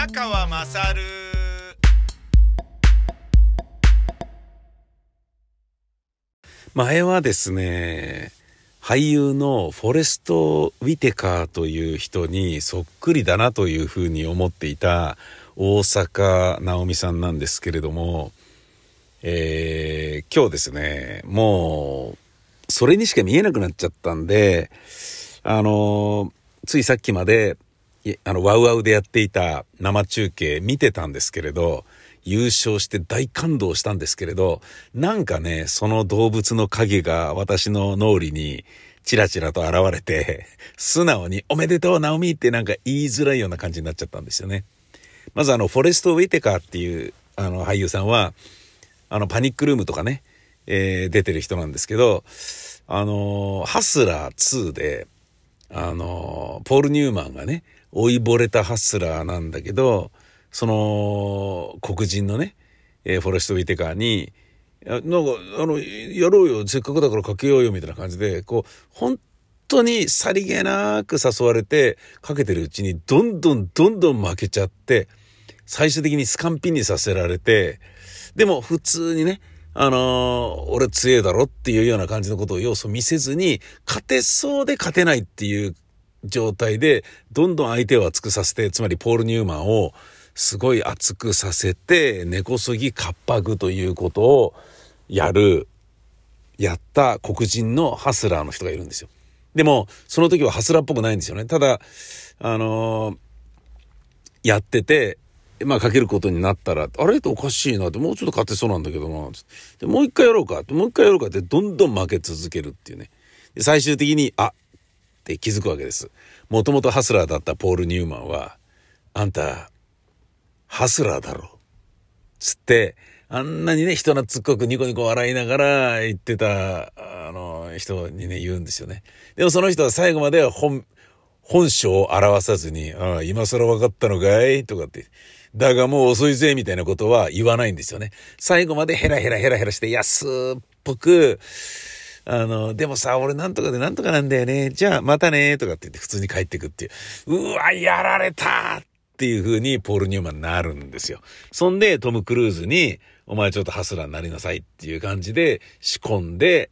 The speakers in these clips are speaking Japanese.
宮川まさる前はですね俳優のフォレスト・ウィテカーという人にそっくりだなというふうに思っていた大坂なおみさんなんですけれども、えー、今日ですねもうそれにしか見えなくなっちゃったんであのついさっきまであのワウワウでやっていた生中継見てたんですけれど優勝して大感動したんですけれど、なんかね、その動物の影が私の脳裏にチラチラと現れて、素直におめでとう、ナオミってなんか言いづらいような感じになっちゃったんですよね。まずあの、フォレスト・ウィテカーっていうあの俳優さんは、あの、パニックルームとかね、えー、出てる人なんですけど、あの、ハスラー2で、あの、ポール・ニューマンがね、老いぼれたハスラーなんだけど、その黒人のね、えー、フォレスト・ウィテカーに、なんか、あの、やろうよ、せっかくだからかけようよ、みたいな感じで、こう、本当にさりげなく誘われて、かけてるうちに、どんどんどんどん負けちゃって、最終的にスカンピンにさせられて、でも普通にね、あのー、俺強えだろっていうような感じのことを要素見せずに、勝てそうで勝てないっていう状態で、どんどん相手を熱くさせて、つまりポール・ニューマンを、すごい熱くさせて、根こそぎかっぱぐということをやる、やった黒人のハスラーの人がいるんですよ。でも、その時はハスラーっぽくないんですよね。ただ、あのー、やってて、まあかけることになったら、あれ？っておかしいなって、もうちょっと勝てそうなんだけどな、でもう一回やろうか、もう一回やろうかって、どんどん負け続けるっていうね。最終的に、あって気づくわけです。もともとハスラーだったポール・ニューマンは、あんた、ハスラーだろ。つって、あんなにね、人懐っこくニコニコ笑いながら言ってた、あの、人にね、言うんですよね。でもその人は最後までは本、本性を表さずに、ああ、今更分かったのかい？とかって。だがもう遅いぜ、みたいなことは言わないんですよね。最後までヘラヘラヘラヘラして安っぽく、あの、でもさ、俺なんとかでなんとかなんだよね。じゃあ、またね、とかって言って普通に帰ってくっていう。うわ、やられたっていう風にポール・ニューマンになるんですよ。そんでトム・クルーズに、お前ちょっとハスラーになりなさいっていう感じで仕込んで、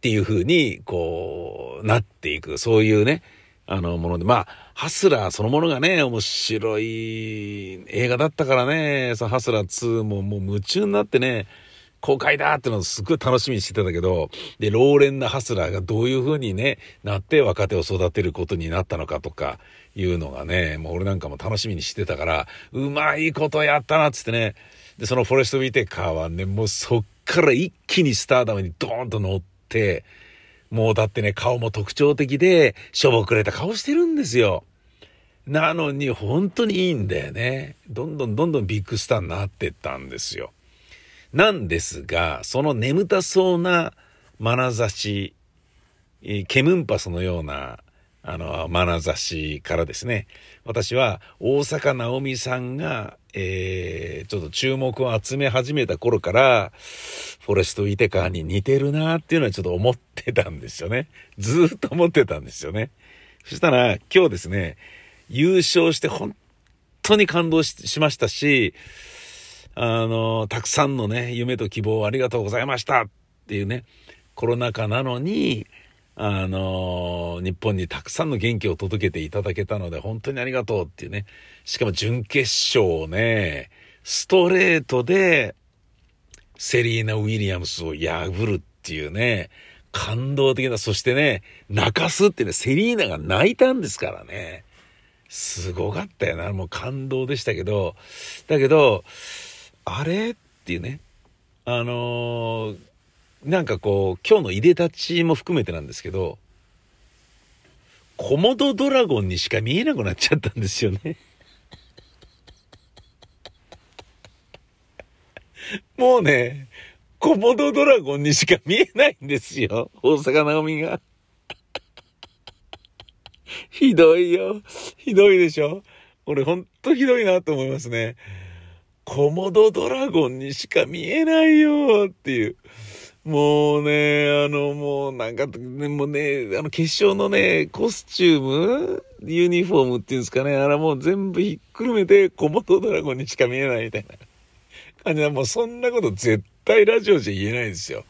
っていう風に、こう、なっていく、そういうね、あの、もので、まあ、ハスラーそのものがね、面白い映画だったからね、そのハスラー2ももう夢中になってね、公開だってのをすごい楽しみにしてたんだけど、で、老練なハスラーがどういう風にね、なって若手を育てることになったのかとかいうのがね、もう俺なんかも楽しみにしてたから、うまいことやったなっつってね。で、そのフォレスト・ウィテカーはね、もうそっから一気にスターダムにドーンと乗って、もうだってね、顔も特徴的で、しょぼくれた顔してるんですよ。なのに本当にいいんだよね。どんどんどんどんビッグスターになってったんですよ。なんですが、その眠たそうな眼差し、ケムンパスのような、あの、眼差しからですね、私は大坂なおみさんが、えー、ちょっと注目を集め始めた頃から、フォレスト・イテカーに似てるなっていうのはちょっと思ってたんですよね。ずっと思ってたんですよね。そしたら今日ですね、優勝して本当に感動しましたし、あの、たくさんのね、夢と希望をありがとうございましたっていうね、コロナ禍なのに、あの、日本にたくさんの元気を届けていただけたので、本当にありがとうっていうね。しかも準決勝をね、ストレートで、セリーナ・ウィリアムスを破るっていうね、感動的な、そしてね、泣かすってね、セリーナが泣いたんですからね。すごかったよな。もう感動でしたけど、だけど、あれ？っていうね、あのー、なんかこう、今日のいでたちも含めてなんですけど、コモドドラゴンにしか見えなくなっちゃったんですよね。もうね、コモドドラゴンにしか見えないんですよ。大阪なおみが。ひどいよ。ひどいでしょ俺ほんとひどいなと思いますね。コモドドラゴンにしか見えないよっていう。もうね、あの、もうなんか、ね、もうね、あの決勝のね、コスチュームユニフォームっていうんですかね、あれもう全部ひっくるめて、コモドドラゴンにしか見えないみたいな感じで、もうそんなこと絶対ラジオじゃ言えないですよ。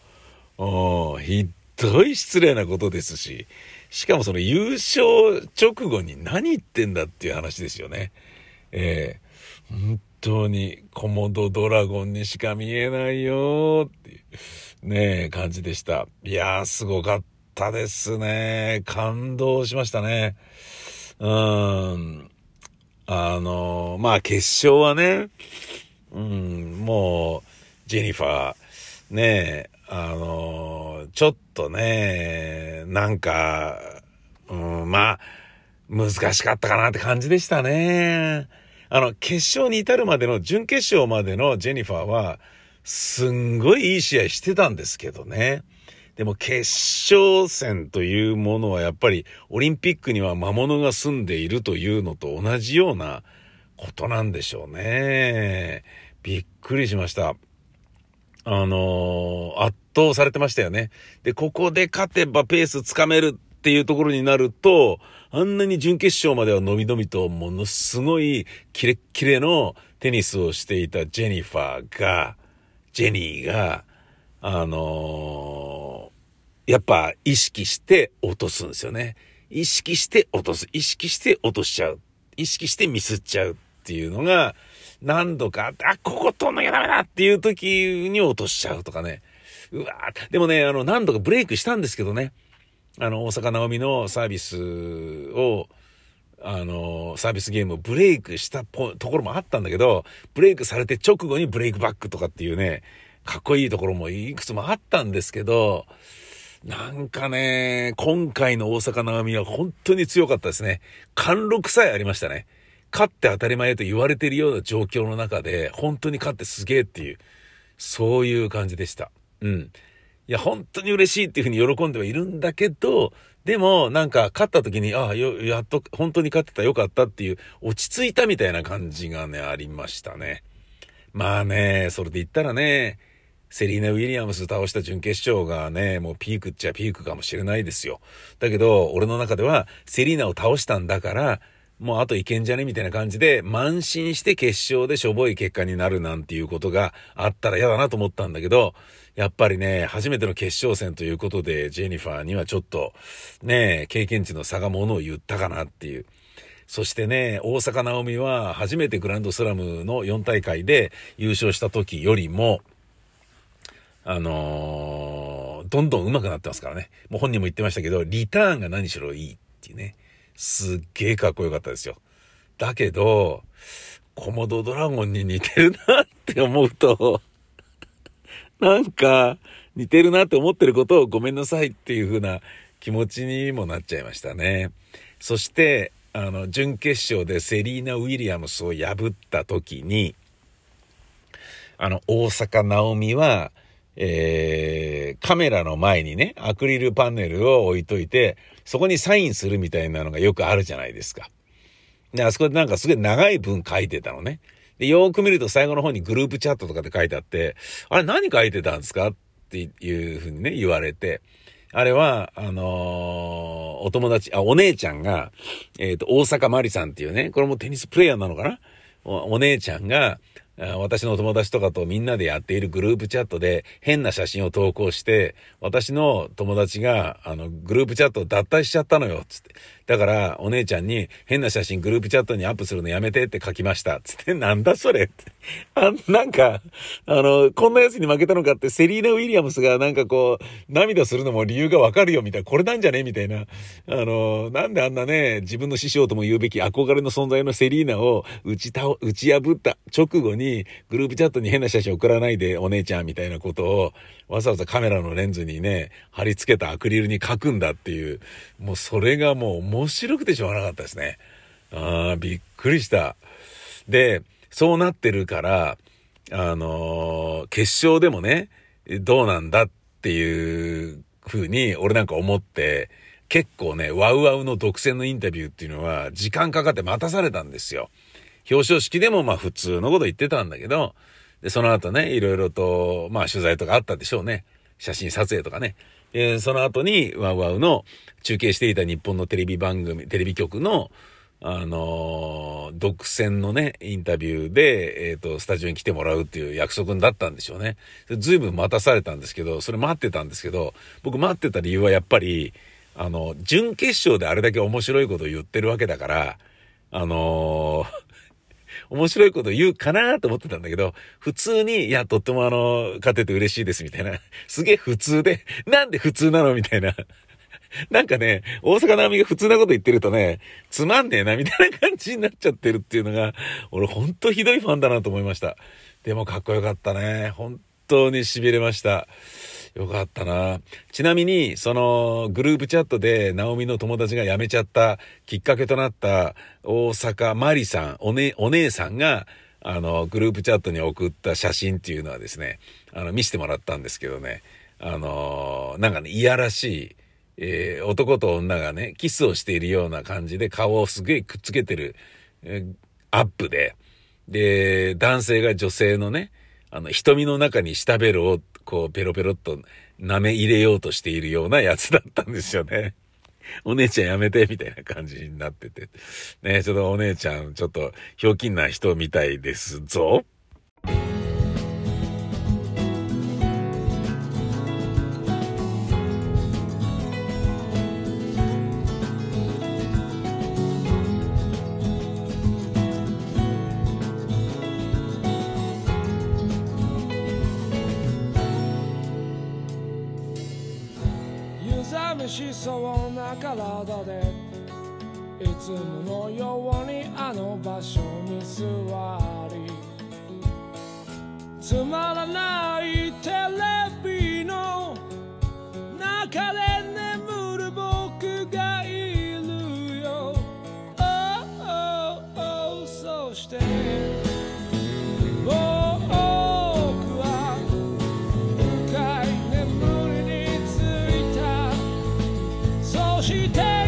うん、ひどい失礼なことですし、しかもその優勝直後に何言ってんだっていう話ですよね。ええー、当にコモドドラゴンにしか見えないよっていう、ねえ、感じでした。いやー、すごかったですね。感動しましたね。うん。あの、まあ決勝はね、うん、もう、ジェニファー、ねえ、あの、ちょっとね、なんか、うん、まあ、難しかったかなって感じでしたね。あの、決勝に至るまでの、準決勝までのジェニファーは、すんごいいい試合してたんですけどね。でも決勝戦というものはやっぱりオリンピックには魔物が住んでいるというのと同じようなことなんでしょうね。びっくりしました。あのー、圧倒されてましたよね。で、ここで勝てばペースつかめるっていうところになると、あんなに準決勝まではのびのびとものすごいキレッキレのテニスをしていたジェニファーが、ジェニーが、あのー、やっぱ意識して落とすんですよね。意識して落とす。意識して落としちゃう。意識してミスっちゃうっていうのが、何度か、あ、ここ通んなきゃダメだっていう時に落としちゃうとかね。うわでもね、あの、何度かブレイクしたんですけどね。あの、大阪直美のサービスを、あの、サービスゲームをブレイクしたところもあったんだけど、ブレイクされて直後にブレイクバックとかっていうね、かっこいいところもいくつもあったんですけど、なんかね、今回の大阪直美は本当に強かったですね。貫禄さえありましたね。勝って当たり前と言われているような状況の中で、本当に勝ってすげえっていう、そういう感じでした。うん。いや、本当に嬉しいっていうふうに喜んではいるんだけど、でも、なんか、勝った時に、ああ、やっと、本当に勝ってたよかったっていう、落ち着いたみたいな感じがね、ありましたね。まあね、それで言ったらね、セリーナ・ウィリアムス倒した準決勝がね、もうピークっちゃピークかもしれないですよ。だけど、俺の中では、セリーナを倒したんだから、もうあといけんじゃねみたいな感じで、慢心して決勝でしょぼい結果になるなんていうことがあったら嫌だなと思ったんだけど、やっぱりね、初めての決勝戦ということで、ジェニファーにはちょっと、ね、経験値の差がものを言ったかなっていう。そしてね、大阪直美は初めてグランドスラムの4大会で優勝した時よりも、あのー、どんどん上手くなってますからね。もう本人も言ってましたけど、リターンが何しろいいっていうね。すっげえかっこよかったですよ。だけど、コモドドラゴンに似てるなって思うと、なんか似てるなって思ってることをごめんなさいっていう風な気持ちにもなっちゃいましたね。そして、あの、準決勝でセリーナ・ウィリアムスを破った時に、あの、大阪直美は、えー、カメラの前にね、アクリルパネルを置いといて、そこにサインするみたいなのがよくあるじゃないですか。で、あそこでなんかすごい長い文書いてたのね。で、よーく見ると最後の方にグループチャットとかで書いてあって、あれ何書いてたんですかっていうふうにね、言われて、あれは、あのー、お友達、あ、お姉ちゃんが、えっ、ー、と、大阪まりさんっていうね、これもテニスプレイヤーなのかな？お姉ちゃんが、私の友達とかとみんなでやっているグループチャットで変な写真を投稿して、私の友達が、あの、グループチャットを脱退しちゃったのよ、つって。だから、お姉ちゃんに変な写真グループチャットにアップするのやめてって書きました。つって、なんだそれって。あ、なんか、あの、こんな奴に負けたのかってセリーナ・ウィリアムスがなんかこう、涙するのも理由がわかるよみたいな、これなんじゃね？みたいな。あの、なんであんなね、自分の師匠とも言うべき憧れの存在のセリーナを打ち倒、打ち破った直後に、にグループチャットに変な写真送らないでお姉ちゃんみたいなことを、わざわざカメラのレンズにね、貼り付けたアクリルに書くんだっていう、もうそれがもう面白くてしょうがなかったですね。ああ、びっくりした。で、そうなってるから、あのー、決勝でもね、どうなんだっていう風に俺なんか思って、結構ね、ワウワウの独占のインタビューっていうのは時間かかって待たされたんですよ。表彰式でもまあ普通のこと言ってたんだけど、で、その後ね、いろいろと、まあ取材とかあったでしょうね。写真撮影とかね。えー、その後に、ワウワウの中継していた日本のテレビ番組、テレビ局の、あのー、独占のね、インタビューで、えっ、ー、と、スタジオに来てもらうっていう約束だったんでしょうね。ずいぶん待たされたんですけど、それ待ってたんですけど、僕待ってた理由はやっぱり、あの、準決勝であれだけ面白いことを言ってるわけだから、あのー面白いこと言うかなと思ってたんだけど、普通に、いや、とってもあの、勝てて嬉しいですみたいな。すげえ普通で、なんで普通なのみたいな。なんかね、大阪なみが普通なこと言ってるとね、つまんねえな、みたいな感じになっちゃってるっていうのが、俺ほんとひどいファンだなと思いました。でもかっこよかったね。本当に痺れました。よかったな。ちなみに、そのグループチャットで、ナオミの友達が辞めちゃったきっかけとなった大阪マリさん、おね、お姉さんが、あの、グループチャットに送った写真っていうのはですね、あの、見せてもらったんですけどね、あの、なんかね、いやらしい、えー、男と女がね、キスをしているような感じで顔をすげえくっつけてる、えー、アップで、で、男性が女性のね、あの、瞳の中に舌ベロをこうペロペロっと舐め入れようとしているようなやつだったんですよね。お姉ちゃんやめて、みたいな感じになってて。ね、ちょっとお姉ちゃん、ちょっと、ひょうきんな人みたいですぞ。しそうな体でいつものようにあの場所に座りつまらない she tells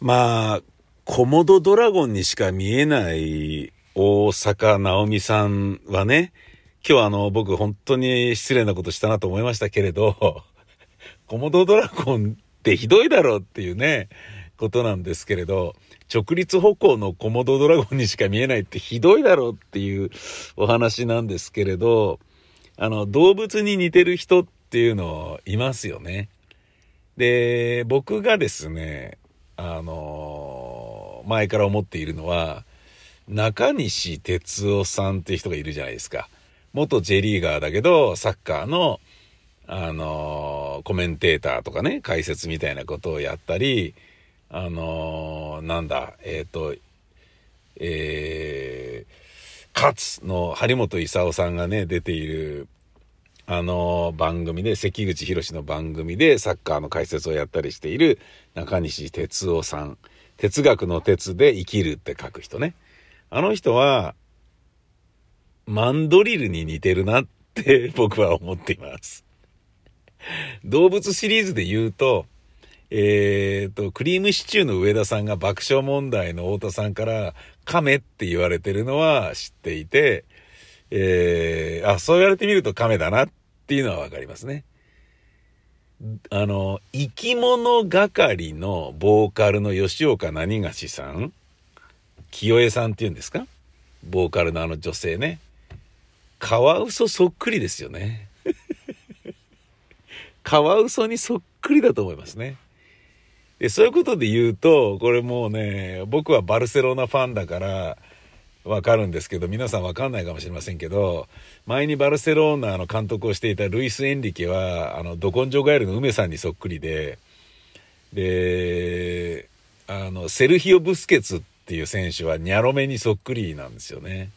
まあ、コモドドラゴンにしか見えない大阪直美さんはね、今日あの、僕本当に失礼なことしたなと思いましたけれど、コモドドラゴンってひどいだろうっていうね、ことなんですけれど、直立歩行のコモドドラゴンにしか見えないってひどいだろうっていうお話なんですけれど、あの、動物に似てる人っていうのいますよね。で、僕がですね、あのー、前から思っているのは、中西哲夫さんっていう人がいるじゃないですか。元 J リーガーだけど、サッカーの、あのー、コメンテーターとかね、解説みたいなことをやったり、あのー、なんだ、えっ、と、えー、勝の張本勲さんがね、出ている、あの番組で、関口博の番組でサッカーの解説をやったりしている中西哲夫さん。哲学の哲で生きるって書く人ね。あの人は、マンドリルに似てるなって僕は思っています。動物シリーズで言うと、えっ、ー、と、クリームシチューの上田さんが爆笑問題の太田さんから亀って言われてるのは知っていて、えー、あ、そう言われてみると亀だなっっていうのはわかりますね。あの、生き物係のボーカルの吉岡何がしさん？清江さんって言うんですか？ボーカルのあの女性ね。カワウソそっくりですよね。カワウソにそっくりだと思いますね。で、そういうことで言うと、これもうね、僕はバルセロナファンだから、わかるんですけど、皆さんわかんないかもしれませんけど、前にバルセロナの監督をしていたルイス・エンリケは、あの、ド根性ガエルの梅さんにそっくりで、で、あの、セルヒオ・ブスケツっていう選手はニャロメにそっくりなんですよね。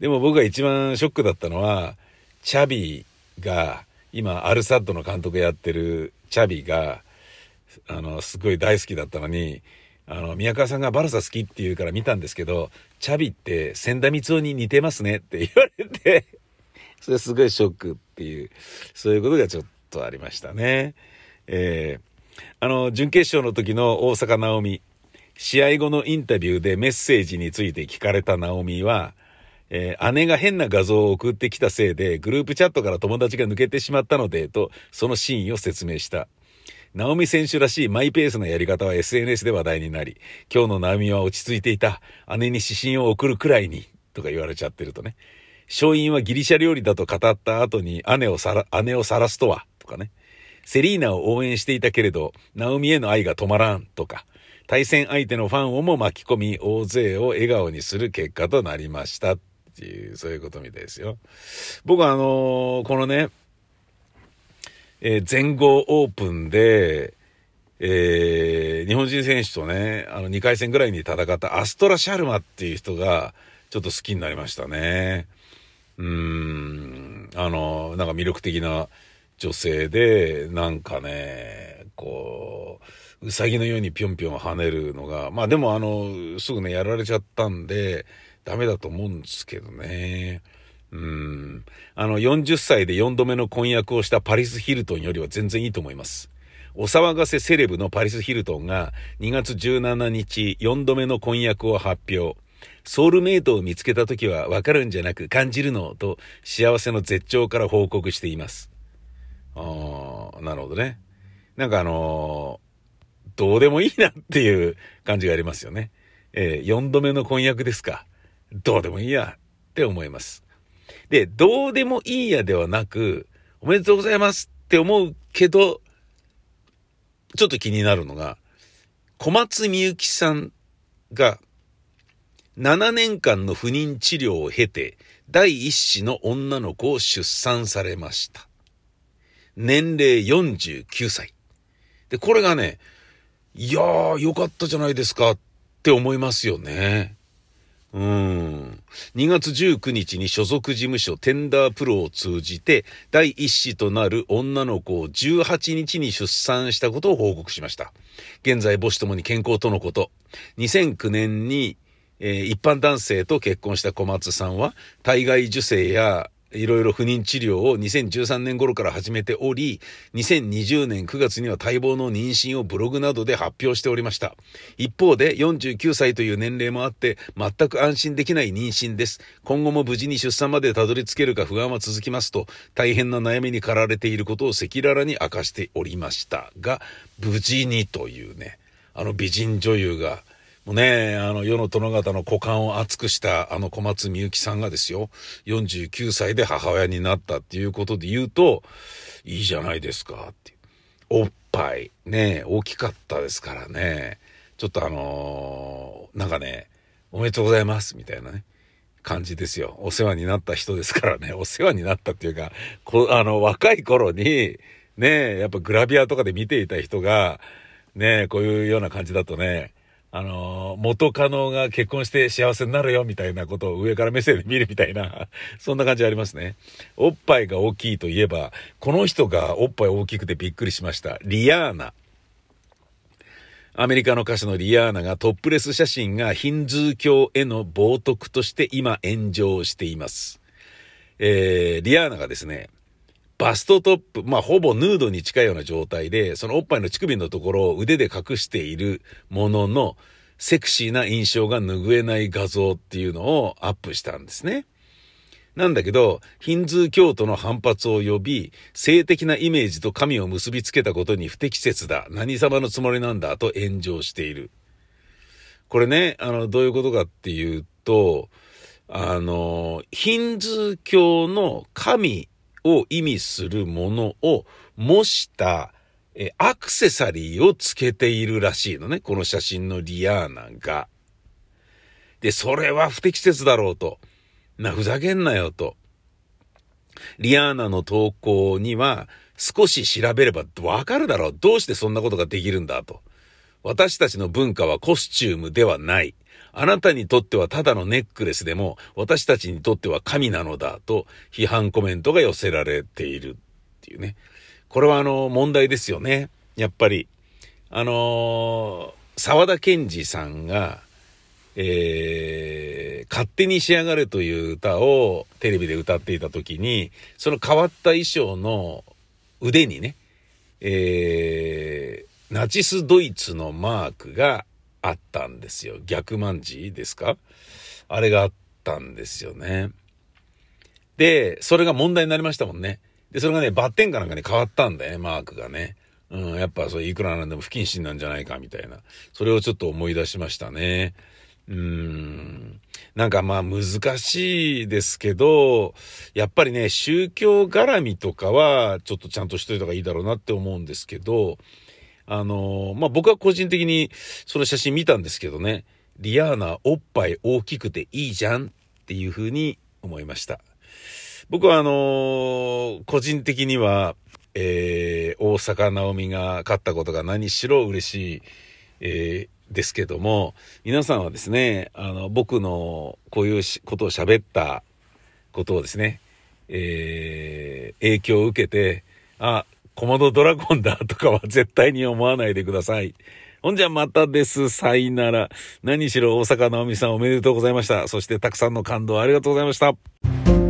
でも僕が一番ショックだったのは、チャビが、今、アルサッドの監督やってるチャビが、あの、すごい大好きだったのに、あの、宮川さんがバルサ好きって言うから見たんですけど、チャビって千田光夫に似てますねって言われて、それすごいショックっていう、そういうことがちょっとありましたね。えー、あの、準決勝の時の大坂なおみ、試合後のインタビューでメッセージについて聞かれたナオミは、えー、姉が変な画像を送ってきたせいで、グループチャットから友達が抜けてしまったので、と、その真意を説明した。ナオミ選手らしいマイペースなやり方は SNS で話題になり、今日のナオミは落ち着いていた。姉に指針を送るくらいに、とか言われちゃってるとね。勝因はギリシャ料理だと語った後に姉をさら、姉を晒すとは、とかね。セリーナを応援していたけれど、ナオミへの愛が止まらん、とか。対戦相手のファンをも巻き込み、大勢を笑顔にする結果となりました。っていう、そういうことみたいですよ。僕はあのー、このね、えー、全豪オープンで、えー、日本人選手とね、あの、2回戦ぐらいに戦ったアストラ・シャルマっていう人が、ちょっと好きになりましたね。うーん、あの、なんか魅力的な女性で、なんかね、こう、うさぎのようにぴょんぴょん跳ねるのが、まあでもあの、すぐね、やられちゃったんで、ダメだと思うんですけどね。うん。あの、40歳で4度目の婚約をしたパリス・ヒルトンよりは全然いいと思います。お騒がせセレブのパリス・ヒルトンが2月17日4度目の婚約を発表。ソウルメイトを見つけた時はわかるんじゃなく感じるのと幸せの絶頂から報告しています。ああ、なるほどね。なんかあのー、どうでもいいなっていう感じがありますよね。えー、4度目の婚約ですか。どうでもいいやって思います。で、どうでもいいやではなく、おめでとうございますって思うけど、ちょっと気になるのが、小松みゆきさんが7年間の不妊治療を経て、第一子の女の子を出産されました。年齢49歳。で、これがね、いやー、よかったじゃないですかって思いますよね。うん。2月19日に所属事務所テンダープロを通じて第一子となる女の子を18日に出産したことを報告しました。現在母子ともに健康とのこと。2009年に、えー、一般男性と結婚した小松さんは体外受精やいろいろ不妊治療を2013年頃から始めており、2020年9月には待望の妊娠をブログなどで発表しておりました。一方で49歳という年齢もあって全く安心できない妊娠です。今後も無事に出産までたどり着けるか不安は続きますと、大変な悩みに駆られていることを赤裸々に明かしておりましたが、無事にというね、あの美人女優がもうね、あの、世の殿方の股間を熱くしたあの小松みゆきさんがですよ、49歳で母親になったっていうことで言うと、いいじゃないですかっておっぱい、ね、大きかったですからね、ちょっとあのー、なんかね、おめでとうございますみたいなね、感じですよ。お世話になった人ですからね、お世話になったっていうか、こあの、若い頃に、ね、やっぱグラビアとかで見ていた人が、ね、こういうような感じだとね、あの、元カノが結婚して幸せになるよみたいなことを上から目線で見るみたいな、そんな感じありますね。おっぱいが大きいといえば、この人がおっぱい大きくてびっくりしました。リアーナ。アメリカの歌手のリアーナがトップレス写真がヒンズー教への冒涜として今炎上しています。えー、リアーナがですね、バストトップ、まあほぼヌードに近いような状態で、そのおっぱいの乳首のところを腕で隠しているものの、セクシーな印象が拭えない画像っていうのをアップしたんですね。なんだけど、ヒンズー教徒の反発を呼び、性的なイメージと神を結びつけたことに不適切だ。何様のつもりなんだ？と炎上している。これね、あの、どういうことかっていうと、あの、ヒンズー教の神を意味するものを模したえアクセサリーをつけているらしいのね。この写真のリアーナが。で、それは不適切だろうと。な、ふざけんなよと。リアーナの投稿には、少し調べればわかるだろう。どうしてそんなことができるんだと。私たちの文化はコスチュームではない。あなたにとってはただのネックレスでも、私たちにとっては神なのだと批判コメントが寄せられているっていうね。これはあの問題ですよね。やっぱり。あのー、沢田健二さんが、えー、勝手に仕上がれという歌をテレビで歌っていた時に、その変わった衣装の腕にね、えー、ナチスドイツのマークがあったんですよ。逆万字ですか？あれがあったんですよね。で、それが問題になりましたもんね。で、それがね、バッテンかなんかに変わったんだよね、マークがね。うん、やっぱそう、いくらなんでも不謹慎なんじゃないか、みたいな。それをちょっと思い出しましたね。うーん。なんかまあ難しいですけど、やっぱりね、宗教絡みとかはちょっとちゃんとしといた方がいいだろうなって思うんですけど、あの、まあ僕は個人的にその写真見たんですけどね、リアーナおっぱい大きくていいじゃんっていうふうに思いました。僕はあの個人的には、えー、大阪直美が勝ったことが何しろ嬉しい、えーですけども、皆さんはですね、あの、僕のこういうことを喋ったことをですね、えー、影響を受けて、あ、コモドドラゴンだとかは絶対に思わないでください。ほんじゃまたです。さいなら。何しろ大阪直美さんおめでとうございました。そしてたくさんの感動ありがとうございました。